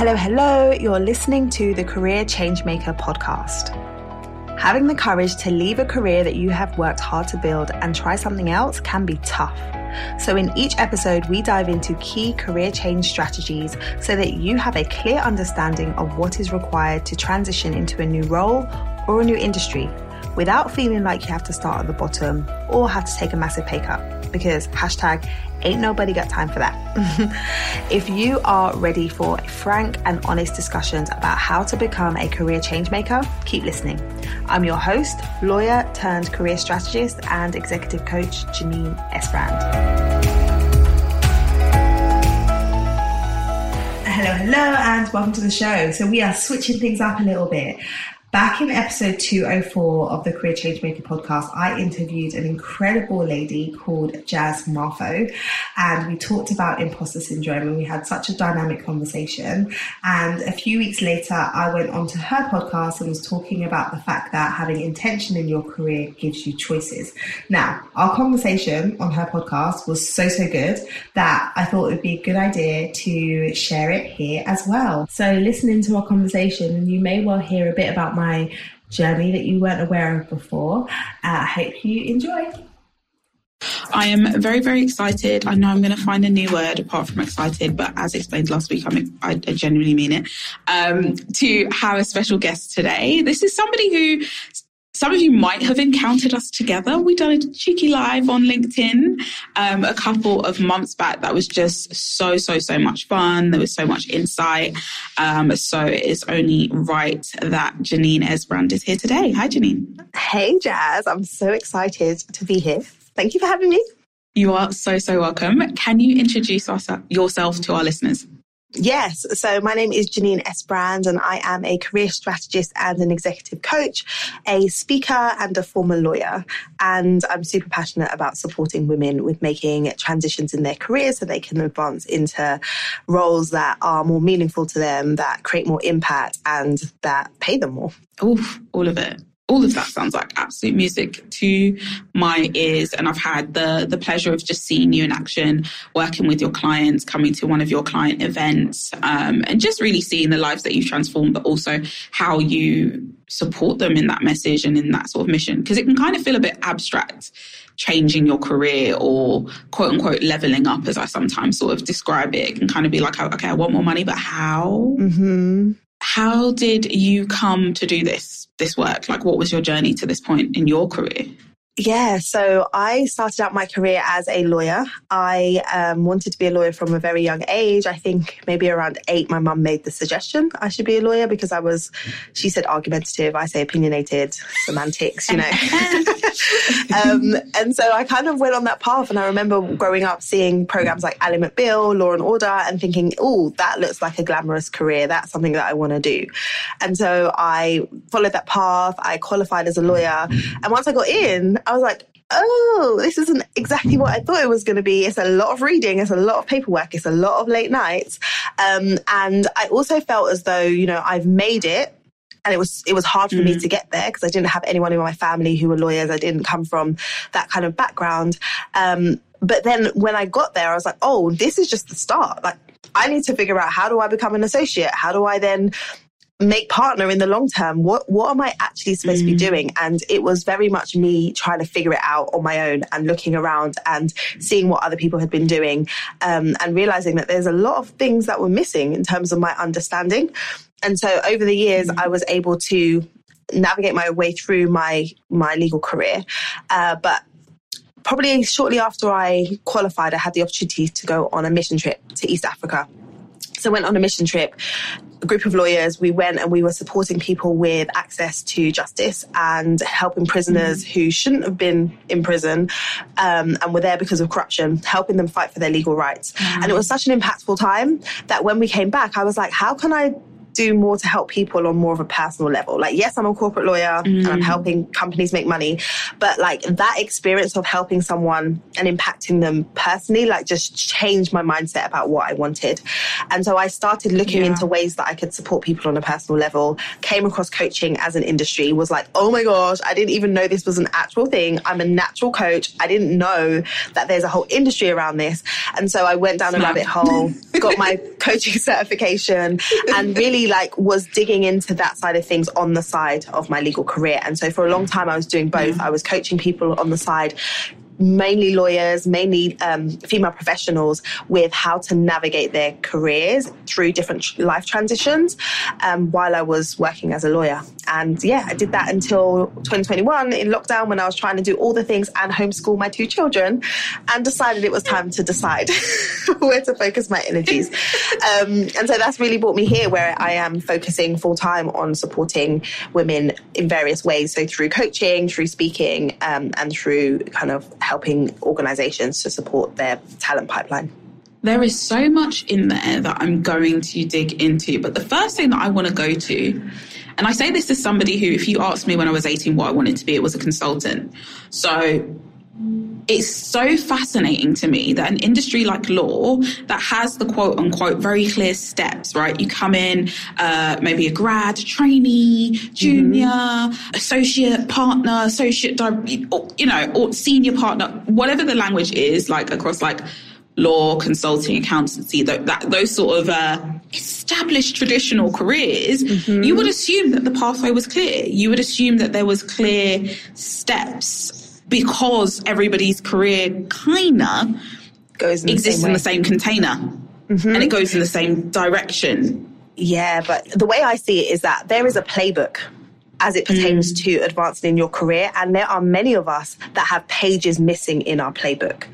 Hello, hello. You're listening to the Career Changemaker podcast. Having the courage to leave a career that you have worked hard to build and try something else can be tough. So, in each episode, we dive into key career change strategies so that you have a clear understanding of what is required to transition into a new role or a new industry without feeling like you have to start at the bottom or have to take a massive pay cut. Because hashtag ain't nobody got time for that. if you are ready for frank and honest discussions about how to become a career change maker, keep listening. I'm your host, lawyer turned career strategist and executive coach, Janine Esbrand. Hello, hello, and welcome to the show. So, we are switching things up a little bit. Back in episode 204 of the Career Changemaker podcast, I interviewed an incredible lady called Jaz Marfo, and we talked about imposter syndrome and we had such a dynamic conversation. And a few weeks later, I went onto her podcast and was talking about the fact that having intention in your career gives you choices. Now, our conversation on her podcast was so, so good that I thought it would be a good idea to share it here as well. So, listening to our conversation, and you may well hear a bit about my journey that you weren't aware of before. Uh, I hope you enjoy. I am very, very excited. I know I'm going to find a new word apart from excited, but as explained last week, I'm, I, I genuinely mean it. Um, to have a special guest today. This is somebody who some of you might have encountered us together. We done a cheeky live on LinkedIn um, a couple of months back. That was just so, so, so much fun. There was so much insight. Um, so it is only right that Janine Esbrand is here today. Hi, Janine. Hey, Jaz. I'm so excited to be here. Thank you for having me. You are so, so welcome. Can you introduce yourself to our listeners? Yes. So my name is Janine Esbrand, and I am a career strategist and an executive coach, a speaker and a former lawyer. And I'm super passionate about supporting women with making transitions in their careers so they can advance into roles that are more meaningful to them, that create more impact and that pay them more. Oh, all of it all of that sounds like absolute music to my ears. And I've had the the pleasure of just seeing you in action, working with your clients, coming to one of your client events, um, and just really seeing the lives that you've transformed, but also how you support them in that message and in that sort of mission. Because it can kind of feel a bit abstract changing your career or quote unquote leveling up, as I sometimes sort of describe it. It can kind of be like, okay, I want more money, but how? Mm-hmm. How did you come to do this? this work? Like, what was your journey to this point in your career? Yeah, so I started out my career as a lawyer. I um, wanted to be a lawyer from a very young age. I think maybe around eight, my mum made the suggestion I should be a lawyer because I was, she said argumentative, I say opinionated, semantics, you know. um, and so I kind of went on that path. And I remember growing up seeing programs like Ally McBeal, Law and Order, and thinking, oh, that looks like a glamorous career. That's something that I want to do. And so I followed that path. I qualified as a lawyer. And once I got in, I was like, oh, this isn't exactly what I thought it was going to be. It's a lot of reading, it's a lot of paperwork, it's a lot of late nights. Um, and I also felt as though, you know, I've made it. And it was it was hard for mm. me to get there because I didn't have anyone in my family who were lawyers. I didn't come from that kind of background. Um, but then when I got there, I was like, oh, this is just the start. Like I need to figure out how do I become an associate? How do I then make partner in the long term what what am i actually supposed mm. to be mm. doing and it was very much me trying to figure it out on my own and looking around and seeing what other people had been doing um, and realizing that there's a lot of things that were missing in terms of my understanding and so over the years mm. i was able to navigate my way through my my legal career uh, but probably shortly after i qualified i had the opportunity to go on a mission trip to east africa so I went on a mission trip a group of lawyers, we went and we were supporting people with access to justice and helping prisoners mm. who shouldn't have been in prison um, and were there because of corruption, helping them fight for their legal rights. Mm. And it was such an impactful time that when we came back, I was like, how can I do more to help people on more of a personal level. Like, yes, I'm a corporate lawyer mm. and I'm mm. helping companies make money, but like that experience of helping someone and impacting them personally, like just changed my mindset about what I wanted. And so I started looking yeah. into ways that I could support people on a personal level, came across coaching as an industry, was like, oh my gosh, I didn't even know this was an actual thing. I'm a natural coach. I didn't know that there's a whole industry around this. And so I went down a rabbit hole, got my coaching certification and really like was digging into that side of things on the side of my legal career. And so for a long time, I was doing both. Mm. I was coaching people on the side, mainly lawyers, mainly um, female professionals, with how to navigate their careers through different life transitions um, while I was working as a lawyer. And yeah, I did that until 2021 in lockdown when I was trying to do all the things and homeschool my two children and decided it was time to decide where to focus my energies. Um, and so that's really brought me here where I am focusing full time on supporting women in various ways. So through coaching, through speaking, um, and through kind of helping organizations to support their talent pipeline. There is so much in there that I'm going to dig into. But the first thing that I want to go to, and I say this as somebody who, if you asked me when I was 18 what I wanted to be, it was a consultant. So it's so fascinating to me that an industry like law that has the quote unquote very clear steps, right? You come in, uh, maybe a grad, trainee, junior, mm-hmm. associate, partner, associate, you know, or senior partner, whatever the language is, like across like law, consulting, accountancy, that, that those sort of uh, established traditional careers, mm-hmm. you would assume that the pathway was clear. You would assume that there was clear steps because everybody's career kinda goes exists in the same container mm-hmm. and it goes in the same direction. Yeah, but the way I see it is that there is a playbook as it pertains mm. to advancing in your career. And there are many of us that have pages missing in our playbook,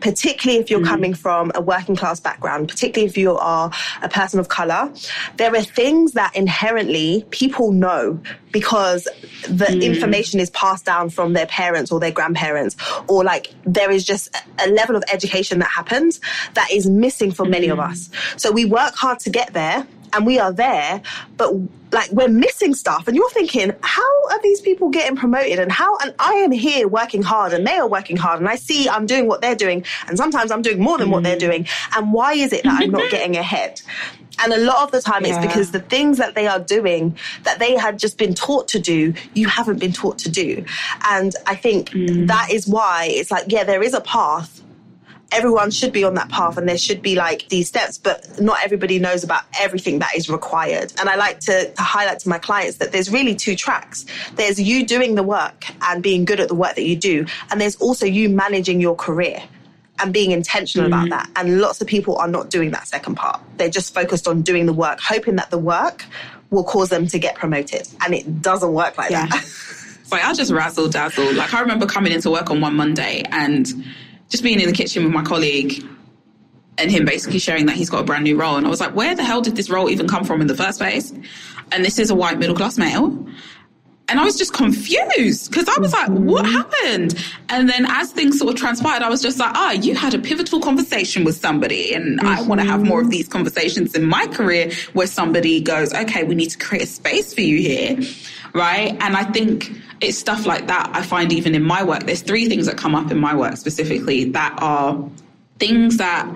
particularly if you're mm. coming from a working class background, particularly if you are a person of color. There are things that inherently people know because the mm. information is passed down from their parents or their grandparents, or like there is just a level of education that happens that is missing for many of mm. us. So we work hard to get there and we are there, but like we're missing stuff. And you're thinking, how are these people getting promoted? And how, and I am here working hard and they are working hard and I see I'm doing what they're doing. And sometimes I'm doing more than mm. what they're mm. doing. And why is it that I'm not getting ahead? And a lot of the time yeah. it's because the things that they are doing that they had just been taught to do, you haven't been taught to do. And I think mm. that is why it's like, yeah, there is a path, everyone should be on that path and there should be like these steps, but not everybody knows about everything that is required. And I like to, to, highlight to my clients that there's really two tracks. There's you doing the work and being good at the work that you do. And there's also you managing your career and being intentional mm-hmm. about that. And lots of people are not doing that second part. They're just focused on doing the work, hoping that the work will cause them to get promoted. And it doesn't work like yeah. that. like I just razzle dazzle. Like I remember coming into work on one Monday and just being in the kitchen with my colleague and him basically sharing that he's got a brand new role. And I was like, where the hell did this role even come from in the first place? And this is a white middle class male. And I was just confused because I was like, what mm-hmm. happened? And then as things sort of transpired, I was just like, ah, oh, you had a pivotal conversation with somebody. And mm-hmm. I want to have more of these conversations in my career where somebody goes, okay, we need to create a space for you here. Right. And I think it's stuff like that I find even in my work. There's three things that come up in my work specifically that are things that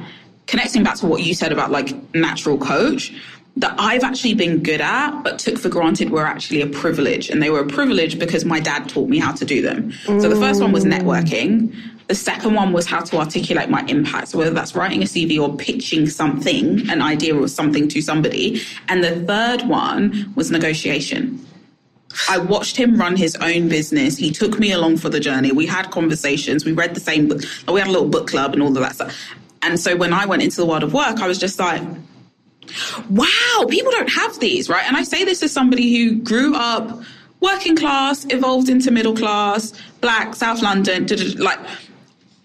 connecting back to what you said about like natural coach that I've actually been good at, but took for granted were actually a privilege. And they were a privilege because my dad taught me how to do them. Mm. So the first one was networking. The second one was how to articulate my impact. So whether that's writing a CV or pitching something, an idea or something to somebody. And the third one was negotiation. I watched him run his own business. He took me along for the journey. We had conversations. We read the same book. We had a little book club and all of that stuff. And so when I went into the world of work, I was just like, wow, people don't have these, right? And I say this as somebody who grew up working class, evolved into middle class, black, South London, like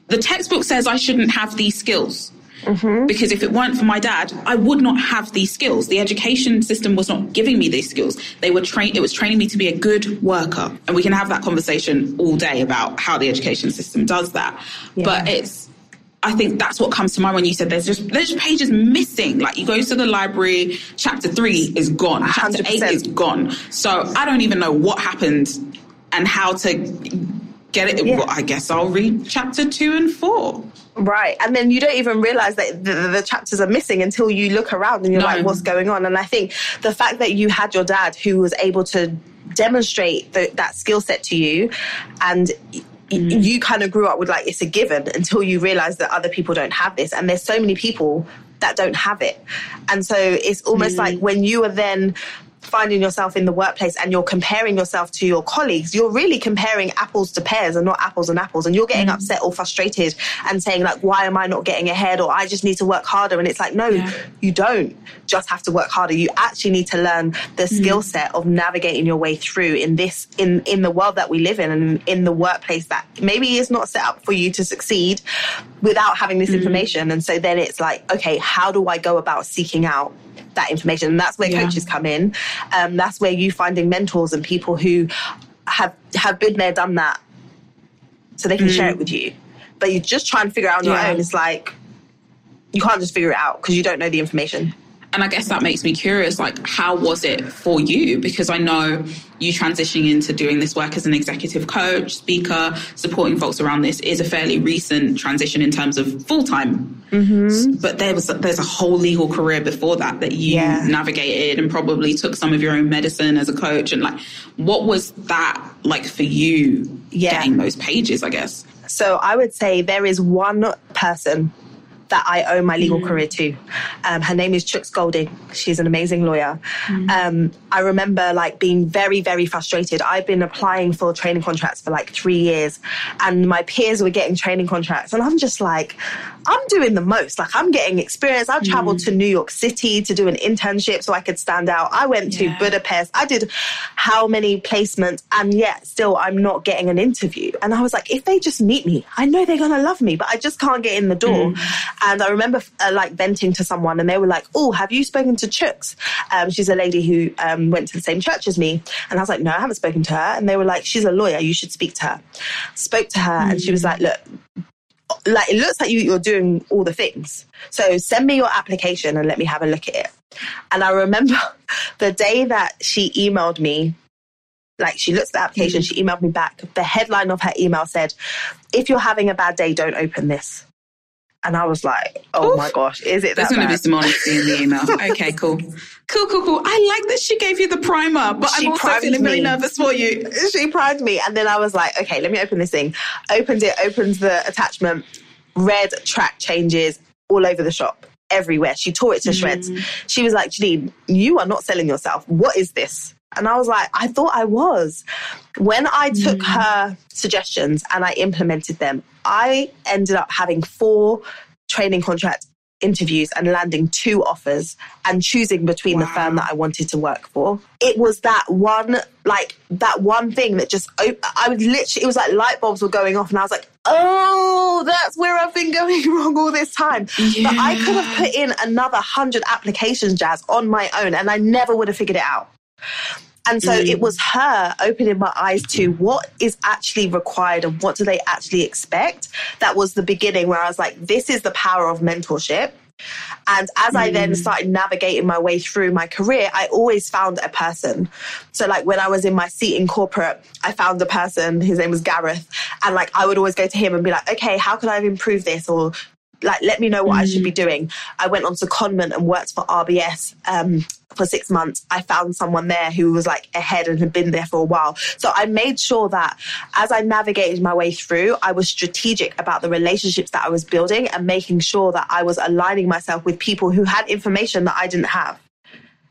the textbook says I shouldn't have these skills. Mm-hmm. Because if it weren't for my dad, I would not have these skills. The education system was not giving me these skills. They were train. It was training me to be a good worker, and we can have that conversation all day about how the education system does that. Yeah. But it's I think that's what comes to mind when you said there's just there's pages missing. Like you go to the library, chapter three is gone, chapter 100%. eight is gone. So I don't even know what happened and how to get it. Yeah. Well, I guess I'll read chapter two and four. Right. And then you don't even realize that the, the, chapters are missing until you look around and you're no. like, what's going on? And I think the fact that you had your dad who was able to demonstrate the, that skill set to you and mm. you kind of grew up with like it's a given until you realize that other people don't have this and there's so many people that don't have it and so it's almost mm. like when you are then finding yourself in the workplace and you're comparing yourself to your colleagues, you're really comparing apples to pears and not apples and apples. And you're getting mm. upset or frustrated and saying, like, why am I not getting ahead? Or I just need to work harder. And it's like, no, yeah. you don't just have to work harder. You actually need to learn the mm. skill set of navigating your way through in this, in, in the world that we live in and in the workplace that maybe is not set up for you to succeed without having this mm. information. And so then it's like, okay, how do I go about seeking out that information. And that's where yeah. coaches come in. Um, that's where you finding mentors and people who have have been there, done that, so they can mm. share it with you. But you're just trying to figure it out on yeah. your own. It's like you can't just figure it out because you don't know the information and I guess that makes me curious like how was it for you because I know you transitioning into doing this work as an executive coach speaker supporting folks around this is a fairly recent transition in terms of full-time mm-hmm. but there was there's a whole legal career before that that you yeah. navigated and probably took some of your own medicine as a coach and like what was that like for you yeah. getting those pages I guess so I would say there is one person that I owe my legal mm. career to. Um, her name is Chooks Golding. She's an amazing lawyer. Mm. Um, I remember like being very, very frustrated. I've been applying for training contracts for like three years, and my peers were getting training contracts, and I'm just like, I'm doing the most. Like I'm getting experience. I've traveled mm. to New York City to do an internship so I could stand out. I went yeah. to Budapest. I did how many placements, and yet still I'm not getting an interview. And I was like, if they just meet me, I know they're gonna love me, but I just can't get in the door. Mm. And I remember uh, like venting to someone, and they were like, "Oh, have you spoken to Chooks?" Um, she's a lady who um, went to the same church as me, and I was like, "No, I haven't spoken to her." And they were like, "She's a lawyer. You should speak to her." Spoke to her, mm. and she was like, "Look." Like it looks like you, you're doing all the things. So send me your application and let me have a look at it. And I remember the day that she emailed me like she looked at the application, mm. she emailed me back. The headline of her email said, If you're having a bad day, don't open this. And I was like, oh Oof. my gosh, is it that? There's going to be some honesty in the email. okay, cool. Cool, cool, cool. I like that she gave you the primer, but she I'm also feeling me. really nervous for you. She primed me. And then I was like, okay, let me open this thing. Opened it, opens the attachment, red track changes all over the shop, everywhere. She tore it to shreds. Mm. She was like, Janine, you are not selling yourself. What is this? And I was like, I thought I was. When I took mm. her suggestions and I implemented them, I ended up having four training contract interviews and landing two offers and choosing between wow. the firm that I wanted to work for. It was that one, like that one thing that just, I was literally, it was like light bulbs were going off and I was like, oh, that's where I've been going wrong all this time. Yeah. But I could have put in another hundred applications, Jaz, on my own and I never would have figured it out. And so mm. it was her opening my eyes to what is actually required and what do they actually expect. That was the beginning where I was like, this is the power of mentorship. And as mm. I then mm. started navigating my way through my career, I always found a person. So, like when I was in my seat in corporate, I found a person, his name was Gareth. And like I would always go to him and be like, okay, how could I improve this? Or like let me know what mm. I should be mm. doing. I went on to secondment and worked for RBS um, for six months. I found someone there who was like ahead and had been there for a while. So I made sure that as I navigated my way through, I was strategic about the relationships that I was building and making sure that I was aligning myself with people who had information that I didn't have.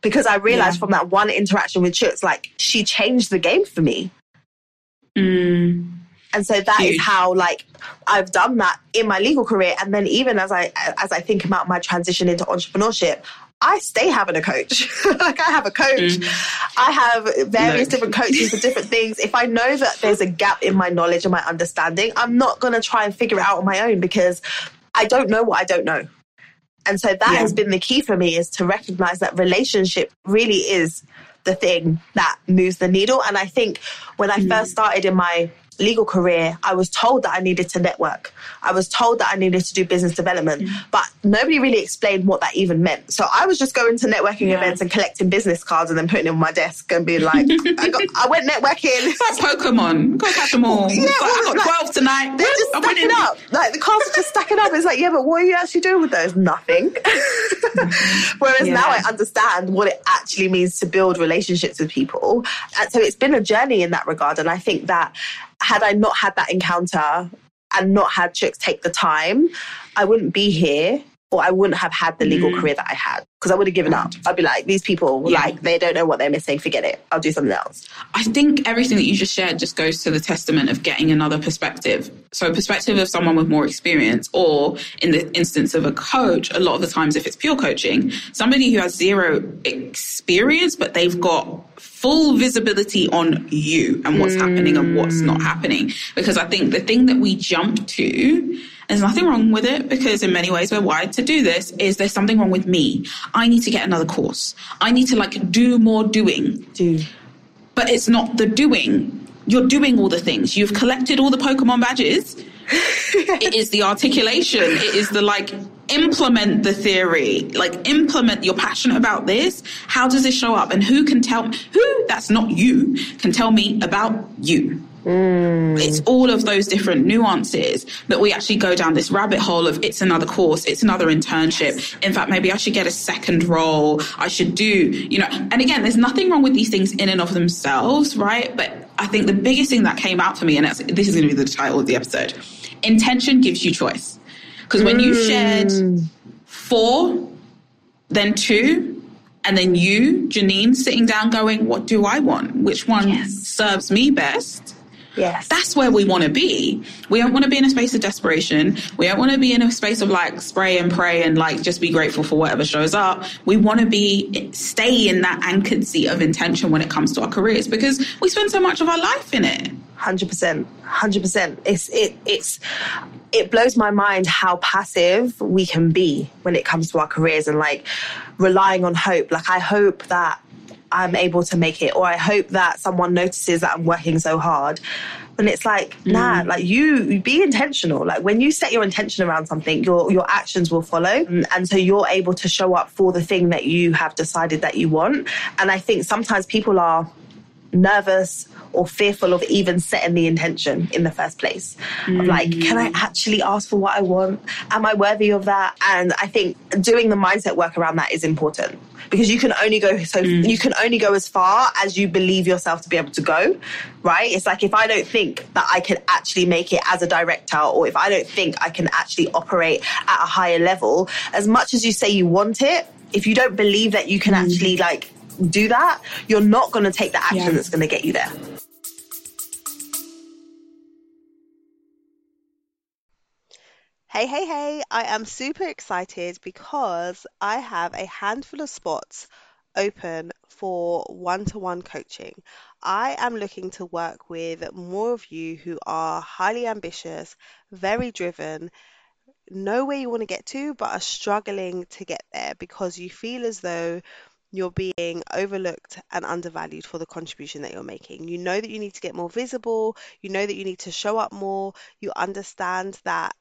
Because I realized yeah. from that one interaction with Chooks, like she changed the game for me. Mm. And so that Huge. is how like I've done that in my legal career. And then even as I as I think about my transition into entrepreneurship, I stay having a coach. like I have a coach. Mm. I have various different coaches for different things. If I know that there's a gap in my knowledge and my understanding, I'm not going to try and figure it out on my own because I don't know what I don't know. And so that yeah. has been the key for me is to recognize that relationship really is the thing that moves the needle. And I think when I mm. first started in my legal career, I was told that I needed to network. I was told that I needed to do business development, mm. but nobody really explained what that even meant. So I was just going to networking yeah. events and collecting business cards and then putting them on my desk and being like, I, got, I went networking. Like Pokemon. Go catch them all. Yeah, like, I got like, 12 tonight. They're just stacking up. Like the cards are just stacking up. It's like, yeah, but what are you actually doing with those? Nothing. Whereas yeah. now I understand what it actually means to build relationships with people. And so it's been a journey in that regard. And I think that had I not had that encounter and not had Chooks take the time, I wouldn't be here or I wouldn't have had the legal mm. career that I had because I would have given up. I'd be like, these people, yeah. like, they don't know what they're missing. Forget it. I'll do something else. I think everything that you just shared just goes to the testament of getting another perspective. So, perspective of someone with more experience, or in the instance of a coach, a lot of the times, if it's pure coaching, somebody who has zero experience, but they've got full visibility on you and what's mm. happening and what's not happening. Because I think the thing that we jump to there's nothing wrong with it because in many ways we're wired to do this. Is there something wrong with me? I need to get another course. I need to like do more doing. Do. But it's not the doing. You're doing all the things. You've collected all the Pokemon badges. it is the articulation. It is the like implement the theory. Like implement. You're passionate about this. How does this show up? And who can tell? Who that's not you can tell me about you. Mm. It's all of those different nuances that we actually go down this rabbit hole of it's another course, it's another internship. In fact, maybe I should get a second role. I should do, you know, and again, there's nothing wrong with these things in and of themselves, right? But I think the biggest thing that came out for me, and this is going to be the title of the episode intention gives you choice. Because when you shared mm. four, then two, and then you, Janine, sitting down going, What do I want? Which one yes. serves me best? Yes. That's where we want to be. We don't want to be in a space of desperation. We don't want to be in a space of like spray and pray and like just be grateful for whatever shows up. We want to be, stay in that anchored seat of intention when it comes to our careers because we spend so much of our life in it. Hundred percent, hundred percent. It's it it's it blows my mind how passive we can be when it comes to our careers and like relying on hope. Like I hope that I'm able to make it, or I hope that someone notices that I'm working so hard. And it's like, mm. nah, like you be intentional. Like when you set your intention around something, your your actions will follow. And so you're able to show up for the thing that you have decided that you want. And I think sometimes people are nervous or fearful of even setting the intention in the first place. Mm. Like, can I actually ask for what I want? Am I worthy of that? And I think doing the mindset work around that is important because you can only go so mm. you can only go as far as you believe yourself to be able to go right it's like if i don't think that i can actually make it as a director or if i don't think i can actually operate at a higher level as much as you say you want it if you don't believe that you can mm. actually like do that, you're not going to take the action yeah. that's going to get you there. Hey, hey, hey, I am super excited because I have a handful of spots open for one to one coaching. I am looking to work with more of you who are highly ambitious, very driven, know where you want to get to, but are struggling to get there because you feel as though you're being overlooked and undervalued for the contribution that you're making. You know that you need to get more visible, you know that you need to show up more, you understand that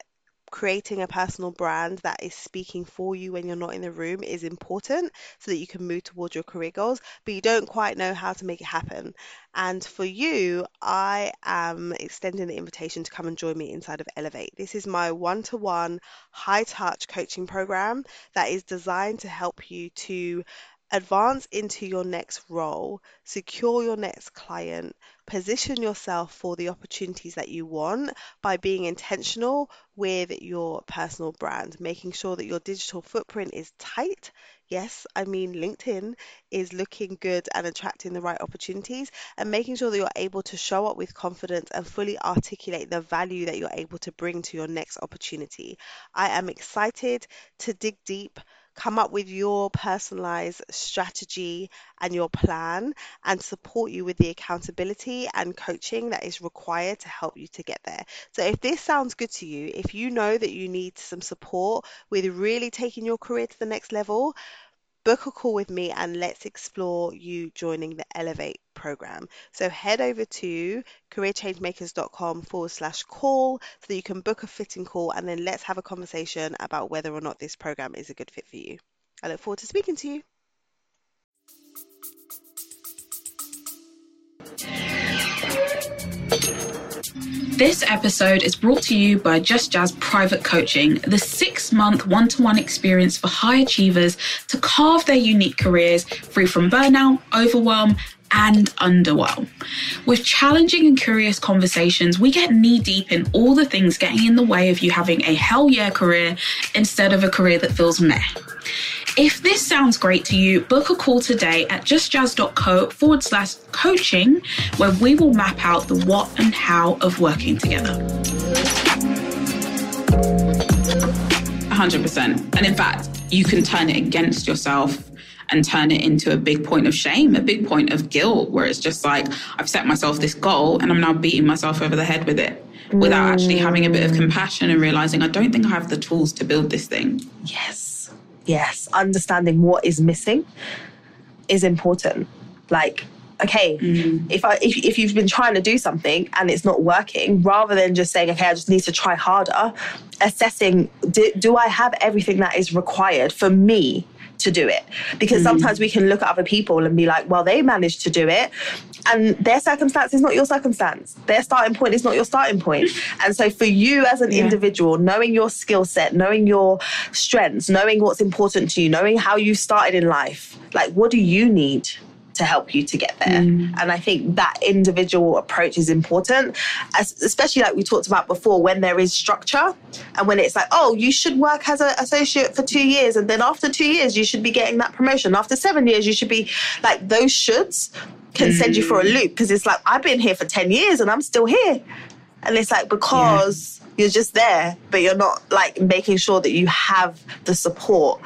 creating a personal brand that is speaking for you when you're not in the room is important so that you can move towards your career goals, but you don't quite know how to make it happen. And for you, I am extending the invitation to come and join me inside of Elevate. This is my one to one, high touch coaching program that is designed to help you to advance into your next role, secure your next client, position yourself for the opportunities that you want by being intentional with your personal brand, making sure that your digital footprint is tight. Yes, I mean, LinkedIn is looking good and attracting the right opportunities, and making sure that you're able to show up with confidence and fully articulate the value that you're able to bring to your next opportunity. I am excited to dig deep come up with your personalized strategy and your plan and support you with the accountability and coaching that is required to help you to get there. So, if this sounds good to you, if you know that you need some support with really taking your career to the next level, book a call with me and let's explore you joining the Elevate program. So head over to careerchangemakers.com forward slash call so that you can book a fitting call and then let's have a conversation about whether or not this program is a good fit for you. I look forward to speaking to you. This episode is brought to you by Just Jazz Private Coaching, the six month one to one experience for high achievers to carve their unique careers free from burnout, overwhelm, and underwhelm. With challenging and curious conversations, we get knee deep in all the things getting in the way of you having a hell yeah career instead of a career that feels meh. If this sounds great to you, book a call today at justjazz.co forward slash coaching, where we will map out the what and how of working together. 100%. And in fact, you can turn it against yourself and turn it into a big point of shame, a big point of guilt, where it's just like, I've set myself this goal and I'm now beating myself over the head with it without actually having a bit of compassion and realizing I don't think I have the tools to build this thing. Yes. Yes. Understanding what is missing is important. Like, okay, mm. if I if, if you've been trying to do something and it's not working, rather than just saying, okay, I just need to try harder, assessing do, do I have everything that is required for me to do it. Because mm. sometimes we can look at other people and be like well they managed to do it. And their circumstance is not your circumstance. Their starting point is not your starting point. And so for you as an yeah. individual knowing your skill set knowing your strengths knowing what's important to you knowing how you started in life like what do you need to help you to get there. Mm. And I think that individual approach is important, as, especially like we talked about before, when there is structure and when it's like, oh, you should work as an associate for two years. And then after two years, you should be getting that promotion. After seven years, you should be like those shoulds can mm. send you for a mm. loop because it's like, I've been here for 10 years and I'm still here. And it's like, because yeah. you're just there, but you're not like making sure that you have the support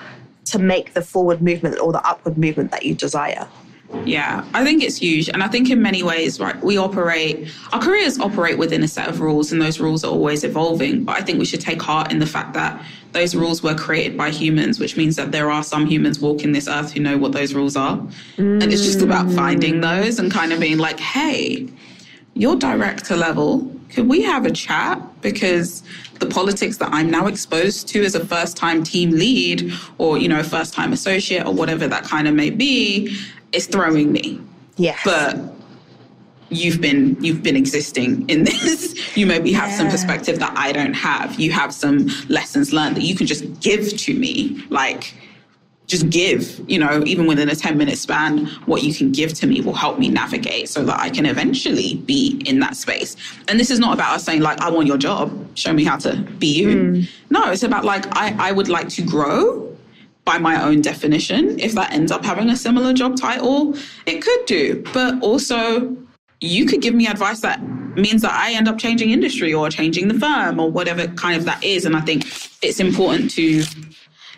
to make the forward movement or the upward movement that you desire. Yeah, I think it's huge. And I think in many ways, right, we operate, our careers operate within a set of rules, and those rules are always evolving. But I think we should take heart in the fact that those rules were created by humans, which means that there are some humans walking this earth who know what those rules are. Mm. And it's just about finding those and kind of being like, hey, your director level, could we have a chat? Because the politics that I'm now exposed to as a first time team lead or, you know, a first time associate or whatever that kind of may be it's throwing me. Yeah. But you've been you've been existing in this. you maybe have yeah. some perspective that I don't have. You have some lessons learned that you can just give to me. Like just give, you know, even within a 10 minute span, what you can give to me will help me navigate so that I can eventually be in that space. And this is not about us saying, like, I want your job, show me how to be you. Mm. No, it's about like, I, I would like to grow by my own definition. If that ends up having a similar job title, it could do. But also, you could give me advice that means that I end up changing industry or changing the firm or whatever kind of that is. And I think it's important to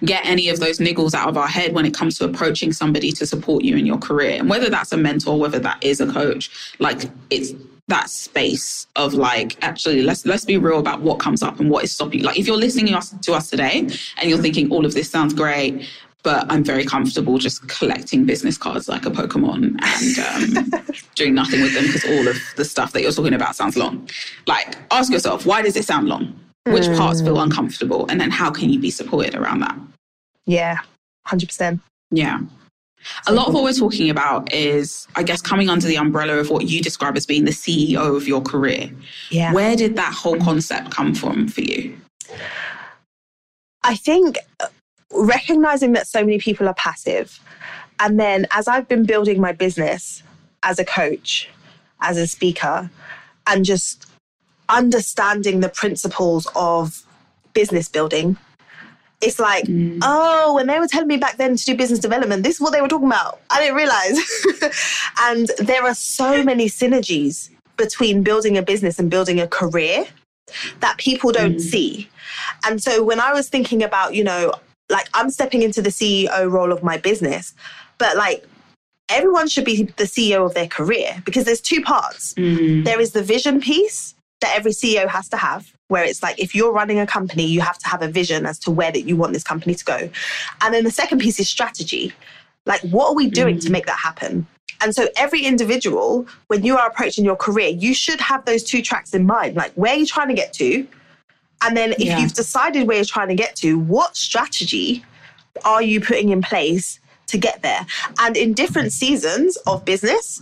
get any of those niggles out of our head when it comes to approaching somebody to support you in your career. And whether that's a mentor, whether that is a coach, like it's that space of like actually let's let's be real about what comes up and what is stopping you like if you're listening to us today and you're thinking all of this sounds great but I'm very comfortable just collecting business cards like a Pokemon and um, doing nothing with them because all of the stuff that you're talking about sounds long. Like, ask yourself, why does it sound long? Which parts feel mm. uncomfortable? And then how can you be supported around that? Yeah, 100%. Yeah. A lot of what we're talking about is, I guess, coming under the umbrella of what you describe as being the CEO of your career. Yeah. Where did that whole concept come from for you? I think uh, recognizing that so many people are passive. And then as I've been building my business as a coach, as a speaker, and just understanding the principles of business building it's like, mm. oh, when they were telling me back then to do business development, this is what they were talking about. I didn't realize. and there are so many synergies between building a business and building a career that people don't mm. see. And so when I was thinking about, you know, like I'm stepping into the CEO role of my business, but like everyone should be the CEO of their career because there's two parts. Mm. There is the vision piece that every CEO has to have, where it's like if you're running a company, you have to have a vision as to where that you want this company to go. And then the second piece is strategy. Like, what are we doing mm. to make that happen? And so every individual, when you are approaching your career, you should have those two tracks in mind. Like where are you're trying to get to. And then if Yeah. you've decided where you're trying to get to, what strategy are you putting in place to get there? And in different seasons of business,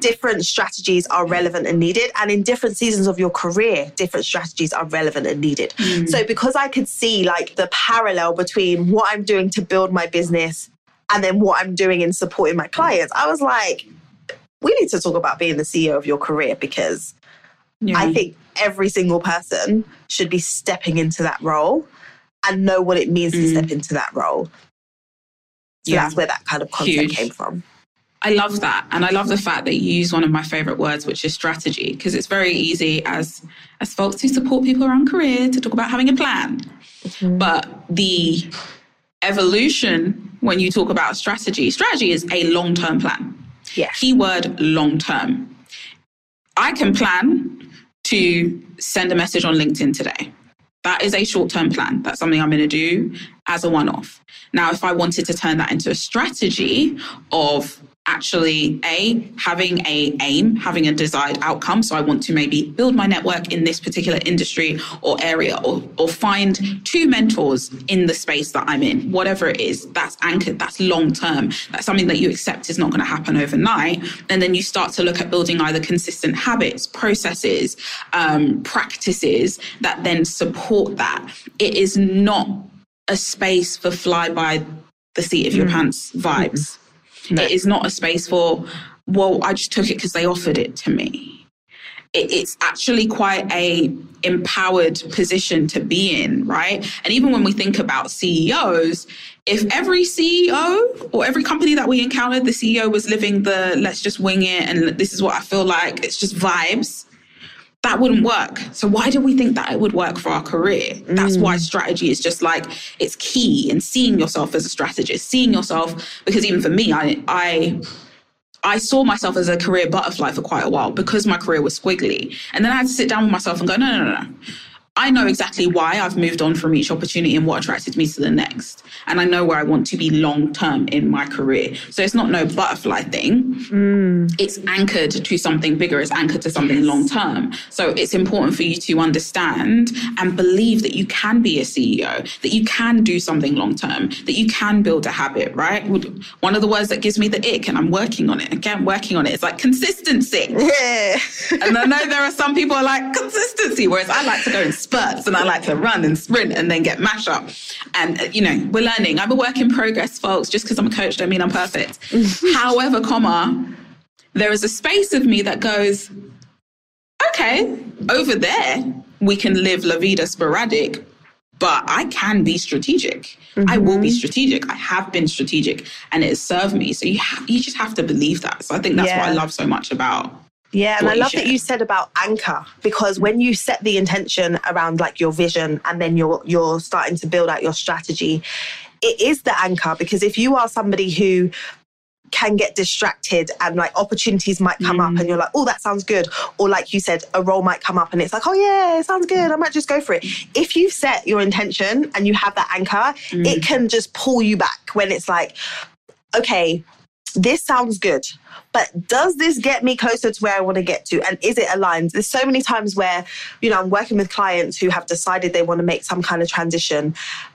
different strategies are relevant and needed. And in different seasons of your career, different strategies are relevant and needed. So because I could see like the parallel between what I'm doing to build my business and then what I'm doing in supporting my clients, I was like, we need to talk about being the CEO of your career because Yeah. I think every single person should be stepping into that role and know what it means to Mm. step into that role. So Yeah. that's where that kind of concept Huge. came from. I love that. And I love the fact that you use one of my favorite words, which is strategy, because it's very easy as as folks who support people around career to talk about having a plan. Mm-hmm. But the evolution when you talk about strategy, strategy is a long-term plan. Yes. Keyword long term. I can plan to send a message on LinkedIn today. That is a short term plan. That's something I'm going to do as a one off. Now, if I wanted to turn that into a strategy of actually a having a aim having a desired outcome. So i want to maybe build my network in this particular industry or area or, or find two mentors in the space that i'm in. Whatever it is that's anchored that's long term that's something that you accept is not going to happen overnight. And then you start to look at building either consistent habits processes um, practices that then support that. It is not a space for fly by the seat of your pants vibes it is not a space for, well, I just took it because they offered it to me. It, it's actually quite a empowered position to be in, right? And even when we think about CEOs, if every CEO or every company that we encountered, the CEO was living the let's just wing it and this is what I feel like, it's just vibes, that wouldn't mm. work. So why do we think that it would work for our career? That's why mm. strategy is just like it's key and seeing yourself as a strategist, seeing yourself because even for me, I I I saw myself as a career butterfly for quite a while because my career was squiggly. And then I had to sit down with myself and go, no, no, no, no. I know exactly why I've moved on from each opportunity and what attracted me to the next. And I know where I want to be long term in my career. So it's not no butterfly thing. Mm. It's anchored to something bigger, it's anchored to something long term. So it's important for you to understand and believe that you can be a CEO, that you can do something long term, that you can build a habit, right? One of the words that gives me the ick, and I'm working on it, again, working on it, is like consistency. Yeah. And I know there are some people who are like consistency, whereas I like to go in spurts and I like to run and sprint and then get mash up. And, uh, you know, we're learning. I'm a work in progress, folks. Just because I'm a coach don't mean I'm perfect. However, comma, there is a space of me that goes, okay, over there, we can live La Vida sporadic, but I can be strategic. I will be strategic. I have been strategic and it has served me. So you, ha- you just have to believe that. So I think that's what I love so much about Yeah, and I love that you said about anchor because when you set the intention around like your vision and then you're you're starting to build out your strategy, it is the anchor because if you are somebody who can get distracted and like opportunities might come up and you're like, oh, that sounds good. Or like you said, a role might come up and it's like, oh yeah, it sounds good. I might just go for it. If you've set your intention and you have that anchor, it can just pull you back when it's like, okay, this sounds good, but does this get me closer to where I want to get to? And is it aligned? There's so many times where, you know, I'm working with clients who have decided they want to make some kind of transition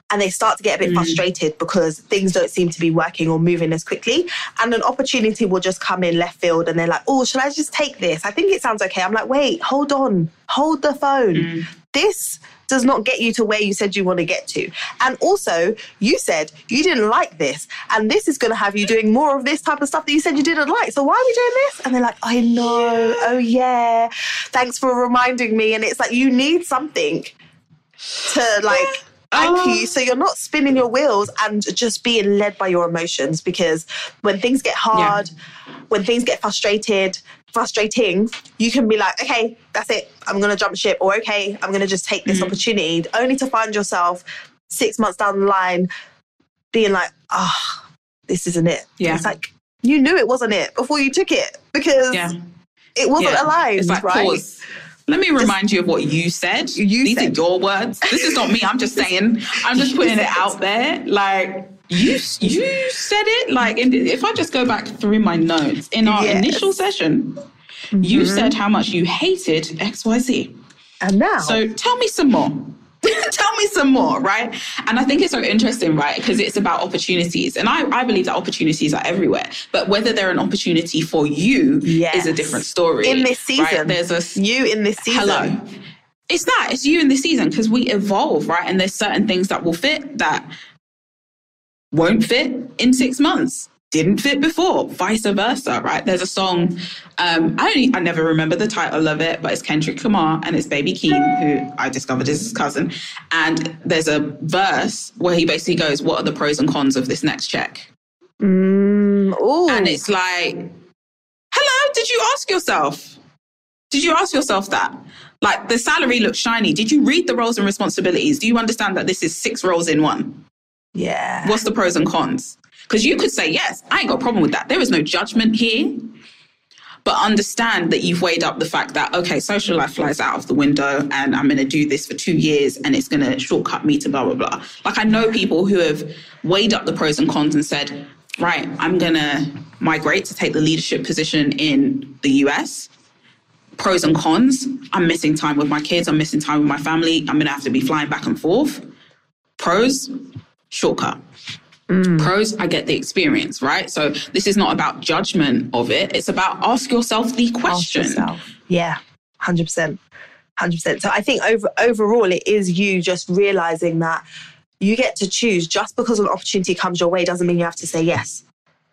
and they start to get a bit mm. frustrated because things don't seem to be working or moving as quickly. And an opportunity will just come in left field and they're like, oh, should I just take this? I think it sounds okay. I'm like, wait, hold on, hold the phone. Mm. This does not get you to where you said you want to get to. And also, you said you didn't like this, and this is going to have you doing more of this type of stuff that you said you didn't like. So why are we doing this? And they're like, I know. Oh yeah. Thanks for reminding me. And it's like you need something to like anchor you so you're not spinning your wheels and just being led by your emotions because when things get hard when things get frustrated frustrating you can be like okay that's it i'm gonna jump ship or okay i'm gonna just take this opportunity only to find yourself six months down the line being like ah this isn't it Yeah. it's like you knew it wasn't it before you took it because Yeah. it wasn't Yeah. aligned It's like right pause. Let me remind you of what you said. You These said. are your words. This is not me. I'm just saying. I'm just putting it out there. Like You you said it like in, if I just go back through my notes in our Yes. initial session, you mm-hmm. said how much you hated XYZ. And now, So tell me some more. tell me some more, right? And I think it's so interesting, right? Because it's about opportunities. And I, I believe that opportunities are everywhere. But whether they're an opportunity for you Yes. is a different story. in this right? season, There's a you in this season. hello. It's that. It's you in this season because we evolve, right? And there's certain things that will fit that won't fit in six months. Didn't fit before, vice versa, right? There's a song. Um, I only, I never remember the title of it, but it's Kendrick Lamar and it's Baby Keem, who I discovered is his cousin. And there's a verse where he basically goes, "What are the pros and cons of this next check?" Mm. And it's like, hello, did you ask yourself? Did you ask yourself that? Like the salary looks shiny. Did you read the roles and responsibilities? Do you understand that this is six roles in one? yeah. What's the pros and cons? Because you could say, yes, I ain't got a problem with that. There is no judgment here. But understand that you've weighed up the fact that, okay, social life flies out of the window and I'm going to do this for two years and it's going to shortcut me to blah, blah, blah. Like I know people who have weighed up the pros and cons and said, right, I'm going to migrate to take the leadership position in the US. Pros and cons, I'm missing time with my kids. I'm missing time with my family. I'm going to have to be flying back and forth. Pros, shortcut. Mm. Pros, I get the experience, right? So this is not about judgment of it. It's about ask yourself the question. yourself. Yeah, hundred percent, hundred percent. So I think over overall, it is you just realizing that you get to choose. Just because an opportunity comes your way doesn't mean you have to say yes.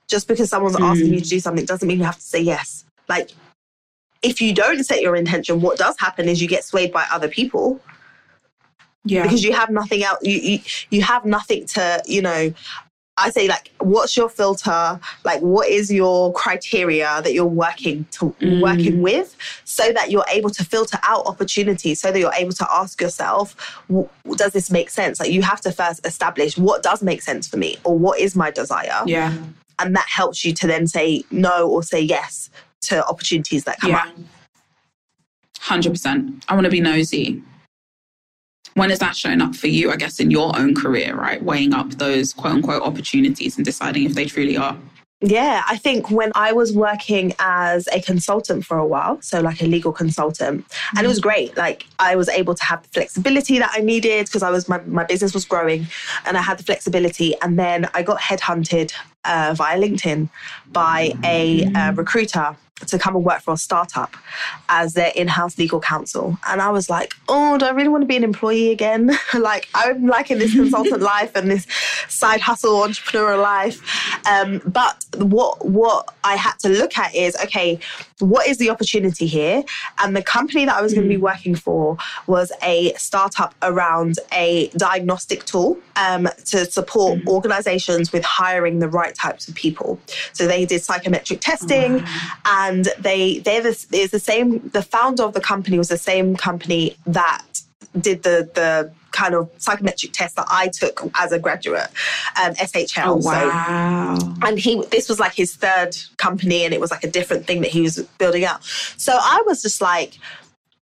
Just because someone's mm. asking you to do something doesn't mean you have to say yes. Like if you don't set your intention, what does happen is you get swayed by other people Yeah. because you have nothing else. You, you you have nothing to you know. I say like, what's your filter? Like, what is your criteria that you're working to Mm. working with, so that you're able to filter out opportunities, so that you're able to ask yourself, does this make sense? Like, you have to first establish what does make sense for me, or what is my desire, yeah. and that helps you to then say no or say yes to opportunities that come Yeah. up. 100%. I want to be nosy. When is that showing up for you, I guess, in your own career, right? Weighing up those quote unquote opportunities and deciding if they truly are. Yeah, I think when I was working as a consultant for a while, so like a legal consultant, and it was great. Like I was able to have the flexibility that I needed because I was my, my business was growing and I had the flexibility. And then I got headhunted uh, via LinkedIn by a uh, recruiter to come and work for a startup as their in-house legal counsel. And I was like, oh, do I really want to be an employee again? like I'm liking this consultant life and this side hustle entrepreneurial life. Um, but what what I had to look at is okay, what is the opportunity here? And the company that I was going to be working for was a startup around a diagnostic tool um, to support organizations with hiring the right types of people. So they did psychometric testing, and they they're the, it's the same. The founder of the company was the same company that did the the kind of psychometric test that I took as a graduate, um, SHL. Oh, So wow. and he this was like his third company and it was like a different thing that he was building out so i was just like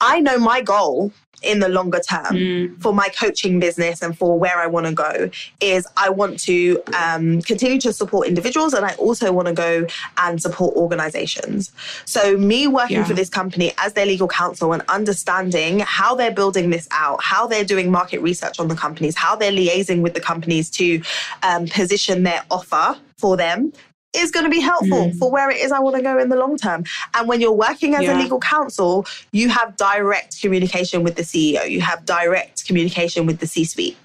i know my goal in the longer term Mm. for my coaching business and for where i want to go is i want to um, continue to support individuals and i also want to go and support organizations so me working Yeah. for this company as their legal counsel and understanding how they're building this out how they're doing market research on the companies how they're liaising with the companies to um, position their offer for them is going to be helpful for where it is I want to go in the long term. And when you're working as a legal counsel, you have direct communication with the CEO, you have direct communication with the C-suite.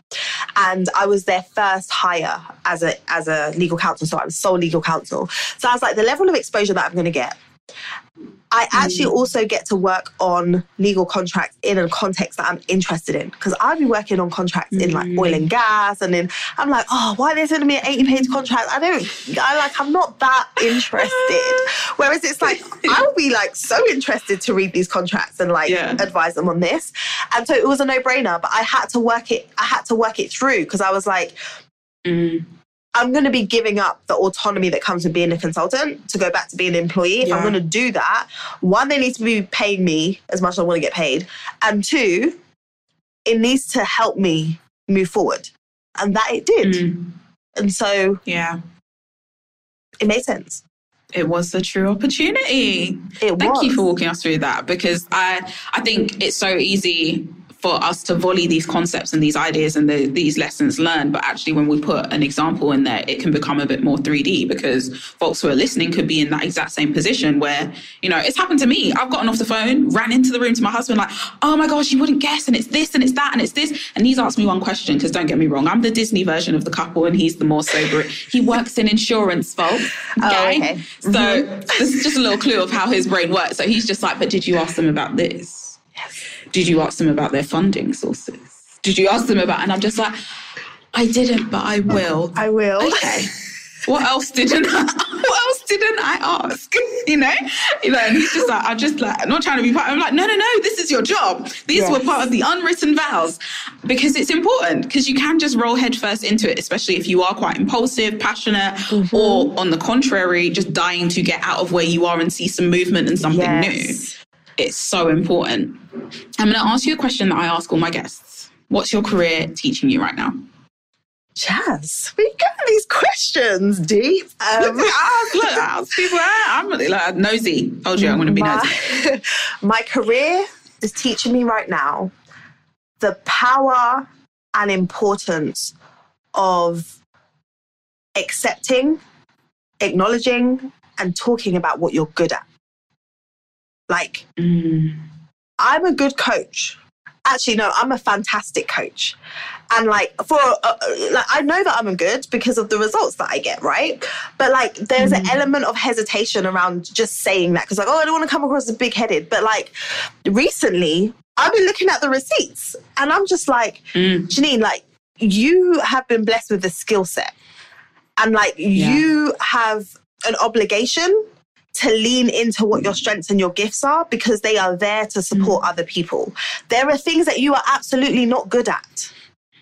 And I was their first hire as a as a legal counsel, so I was sole legal counsel. So I was like, the level of exposure that I'm going to get. I actually mm. also get to work on legal contracts in a context that I'm interested in because I've been working on contracts in like oil and mm. gas, and then I'm like, oh, why are they sending me an 80 page mm. contract? I don't, I like, I'm not that interested. Whereas it's like, I would be like so interested to read these contracts and like Yeah. advise them on this. And so it was a no brainer, but I had to work it, I had to work it through because I was like, Mm. I'm going to be giving up the autonomy that comes with being a consultant to go back to being an employee. If I'm going to do that, one, they need to be paying me as much as I want to get paid. And two, it needs to help me move forward. And that it did. Mm. And so Yeah. it made sense. It was a true opportunity. It Thank was. you for walking us through that because I I think it's so easy for us to volley these concepts and these ideas and the, these lessons learned, but actually when we put an example in there, it can become a bit more 3D because folks who are listening could be in that exact same position where, you know, it's happened to me. I've gotten off the phone, ran into the room to my husband, like, oh my gosh, you wouldn't guess, and it's this and it's that and it's this. And he's asked me one question, because don't get me wrong, I'm the Disney version of the couple and he's the more sober. He works in insurance, folks. Oh, okay. So mm-hmm. this is just a little clue of how his brain works. So he's just like, but did you ask them about this? Did you ask them about their funding sources? Did you ask them about? And I'm just like, I didn't, but I will. I will. Okay. What else didn't I, what else didn't I ask? You know? You know, and he's just like, I'm just like, I'm not trying to be part. I'm like, no, no, no, this is your job. These Yes. were part of the unwritten vows. Because it's important, because you can just roll headfirst into it, especially if you are quite impulsive, passionate, Mm-hmm. or on the contrary, just dying to get out of where you are and see some movement and something new it's so important. I'm going to ask you a question that I ask all my guests. What's your career teaching you right now? Jaz, we got these questions deep. Um, Look, look, people. I- I'm really like nosy. Told you I'm going to be nosy. my, my career is teaching me right now the power and importance of accepting, acknowledging, and talking about what you're good at. Like, Mm, I'm a good coach. Actually, no, I'm a fantastic coach. And like for uh, like I know that I'm good because of the results that I get, right? But like there's an element of hesitation around just saying that because like oh I don't want to come across as big headed. But like recently I've been looking at the receipts and I'm just like mm, Janine, like you have been blessed with a skill set, and like you have an obligation to lean into what your strengths and your gifts are because they are there to support other people. There are things that you are absolutely not good at.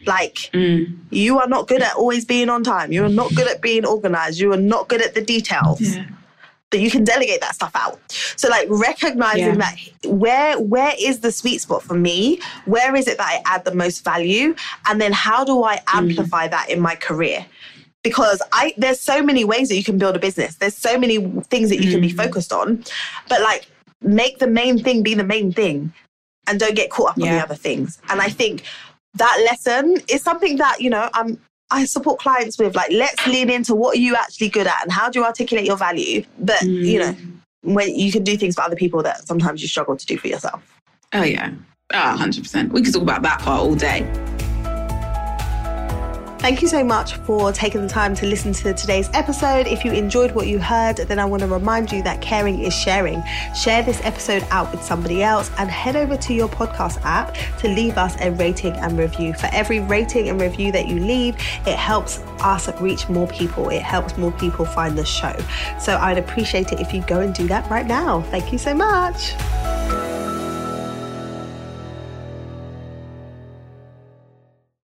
Like mm. you are not good at always being on time. You are not good at being organized. You are not good at the details Yeah. but you can delegate that stuff out. So like recognizing Yeah. that where where is the sweet spot for me? Where is it that I add the most value? And then how do I amplify that in my career? Because I there's so many ways that you can build a business. There's so many things that you can be focused on. But like make the main thing be the main thing and don't get caught up on the other things. And I think that lesson is something that, you know, I'm I support clients with like let's lean into what are you actually good at and how do you articulate your value. But you know, when you can do things for other people that sometimes you struggle to do for yourself. Oh, yeah. Ah, 100%. We could talk about that part all day. Thank you so much for taking the time to listen to today's episode. If you enjoyed what you heard, then I want to remind you that caring is sharing. Share this episode out with somebody else and head over to your podcast app to leave us a rating and review. For every rating and review that you leave, it helps us reach more people. It helps more people find the show. So I'd appreciate it if you go and do that right now. Thank you so much.